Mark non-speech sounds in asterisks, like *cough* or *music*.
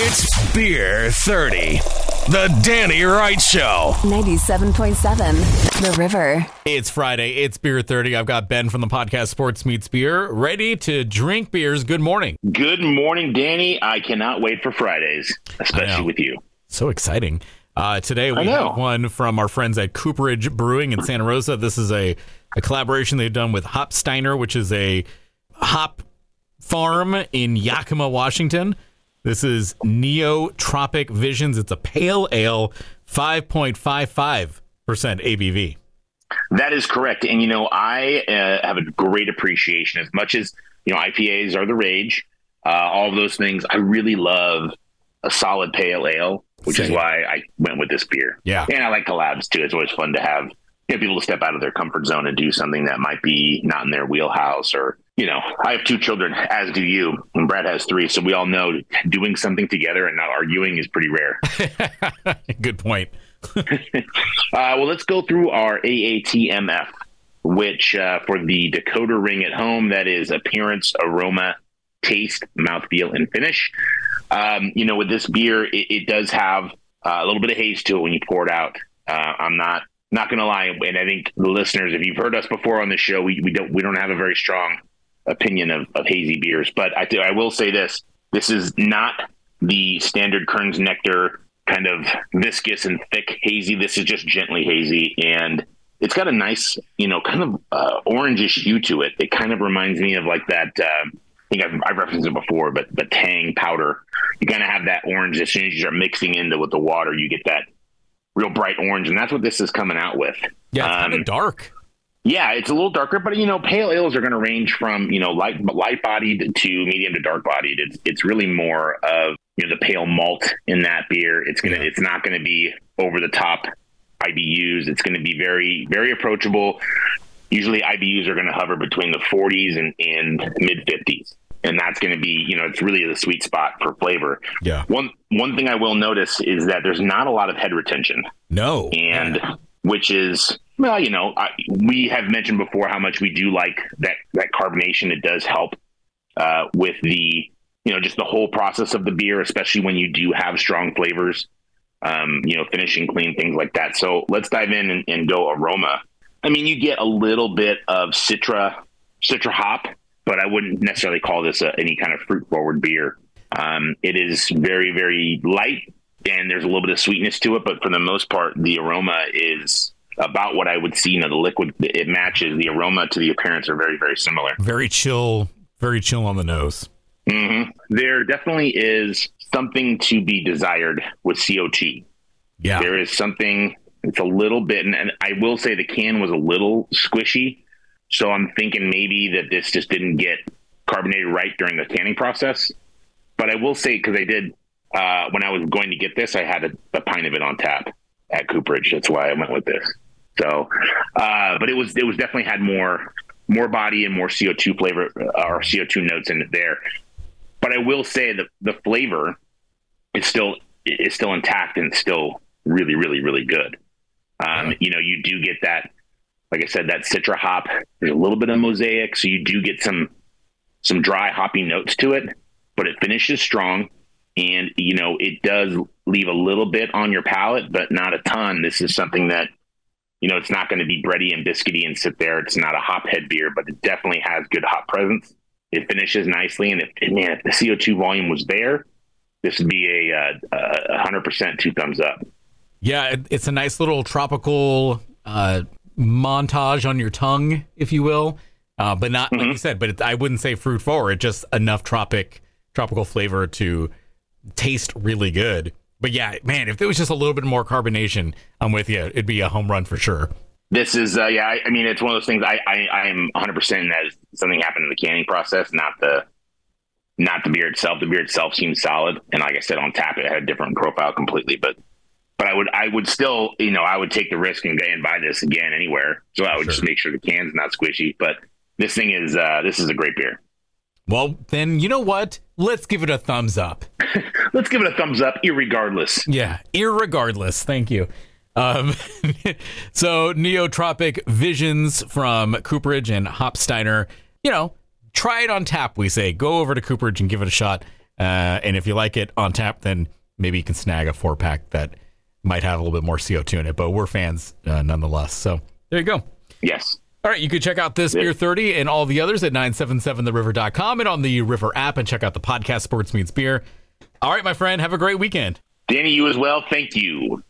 It's Beer 30. The Danny Wright Show. 97.7 The River. It's Friday. It's Beer 30. I've got Ben from the podcast Sports Meets Beer ready to drink beers. Good morning. Good morning, Danny. I cannot wait for Fridays, especially with you. So exciting. Uh, today we have one from our friends at Cooperage Brewing in Santa Rosa. This is a, a collaboration they've done with Hopsteiner, which is a hop farm in Yakima, Washington. This is Neotropic Visions. It's a pale ale, 5.55% ABV. That is correct. And, you know, I uh, have a great appreciation as much as, you know, IPAs are the rage, uh, all of those things. I really love a solid pale ale, which is why I went with this beer. Yeah. And I like collabs too. It's always fun to have you know, people to step out of their comfort zone and do something that might be not in their wheelhouse or, you know, I have two children, as do you, and Brad has three. So we all know doing something together and not arguing is pretty rare. *laughs* Good point. *laughs* Uh, well, let's go through our AATMF, which uh, for the decoder ring at home, that is appearance, aroma, taste, mouthfeel, and finish. Um, you know, with this beer, it, it does have uh, a little bit of haze to it when you pour it out. Uh, I'm not not going to lie, and I think the listeners, if you've heard us before on the show, we, we don't we don't have a very strong opinion of, of hazy beers. But I, do, I will say this: this is not the standard Kern's Nectar kind of viscous and thick hazy. This is just gently hazy, and it's got a nice, you know, kind of uh, orangish hue to it. It kind of reminds me of like that. Uh, I think I've, I've referenced it before, but the Tang powder. You kind of have that orange as soon as you start mixing into with the water. You get that real bright orange, and that's what this is coming out with. Yeah, it's kind Um, of dark. Yeah, it's a little darker, but you know, pale ales are going to range from you know light light bodied to medium to dark bodied. It's it's really more of you know the pale malt in that beer. It's gonna Yeah. it's not going to be over the top IBUs. It's going to be very very approachable. Usually IBUs are going to hover between the 40s and, and mid 50s, and that's going to be you know it's really the sweet spot for flavor. Yeah. One one thing I will notice is that there's not a lot of head retention No. and Yeah. which is well, you know, I, we have mentioned before how much we do like that that carbonation. It does help uh, with the you know just the whole process of the beer, especially when you do have strong flavors. Um, you know, finishing clean things like that. So let's dive in and, and go aroma. I mean, you get a little bit of citra citra hop, but I wouldn't necessarily call this a, any kind of fruit forward beer. Um, it is very very light and there's a little bit of sweetness to it, but for the most part, the aroma is about what I would see. You know, the liquid it matches the aroma to the appearance are very very similar. very chill, very chill on the nose. hmm There definitely is something to be desired with CO2. Yeah. There is something. It's a little bit, and, and I will say the can was a little squishy. So I'm thinking maybe that this just didn't get carbonated right during the canning process. But I will say because I did uh, when I was going to get this, I had a, a pint of it on tap at Cooperage. That's why I went with this. So, uh, but it was it was definitely had more more body and more CO2 flavor uh, or CO2 notes in it there. But I will say that the flavor is still is still intact and still really really really good. Um, You know, you do get that, like I said, that citra hop. There's a little bit of mosaic, so you do get some some dry hoppy notes to it, but it finishes strong, and you know it does leave a little bit on your palate, but not a ton. This is something that you know it's not going to be bready and biscuity and sit there. It's not a hop head beer, but it definitely has good hop presence. It finishes nicely, and if man, if the CO two volume was there, this would be a uh, a hundred percent two thumbs up. Yeah, it, it's a nice little tropical uh, montage on your tongue, if you will. Uh, but not like you said. But it, I wouldn't say fruit forward. Just enough tropic tropical flavor to taste really good. But yeah, man, if there was just a little bit more carbonation, I'm with you. It'd be a home run for sure. This is, uh, yeah, I, I mean, it's one of those things. I, I, I am 100 percent that something happened in the canning process, not the, not the beer itself. The beer itself seems solid, and like I said, on tap, it had a different profile completely. But, but I would, I would still, you know, I would take the risk and, and buy this again anywhere. So I would Sure. just make sure the can's not squishy. But this thing is, uh, this is a great beer. Well, then you know what? Let's give it a thumbs up. *laughs* Let's give it a thumbs up, irregardless. Yeah, irregardless. Thank you. Um, *laughs* so, Neotropic Visions from Cooperage and Hopsteiner. You know, try it on tap, we say. Go over to Cooperage and give it a shot. Uh, and if you like it on tap, then maybe you can snag a four pack that might have a little bit more CO2 in it. But we're fans uh, nonetheless. So there you go. Yes. All right, you can check out this Beer 30 and all the others at 977theriver.com and on the River app and check out the podcast Sports Meets Beer. All right, my friend, have a great weekend. Danny, you as well. Thank you.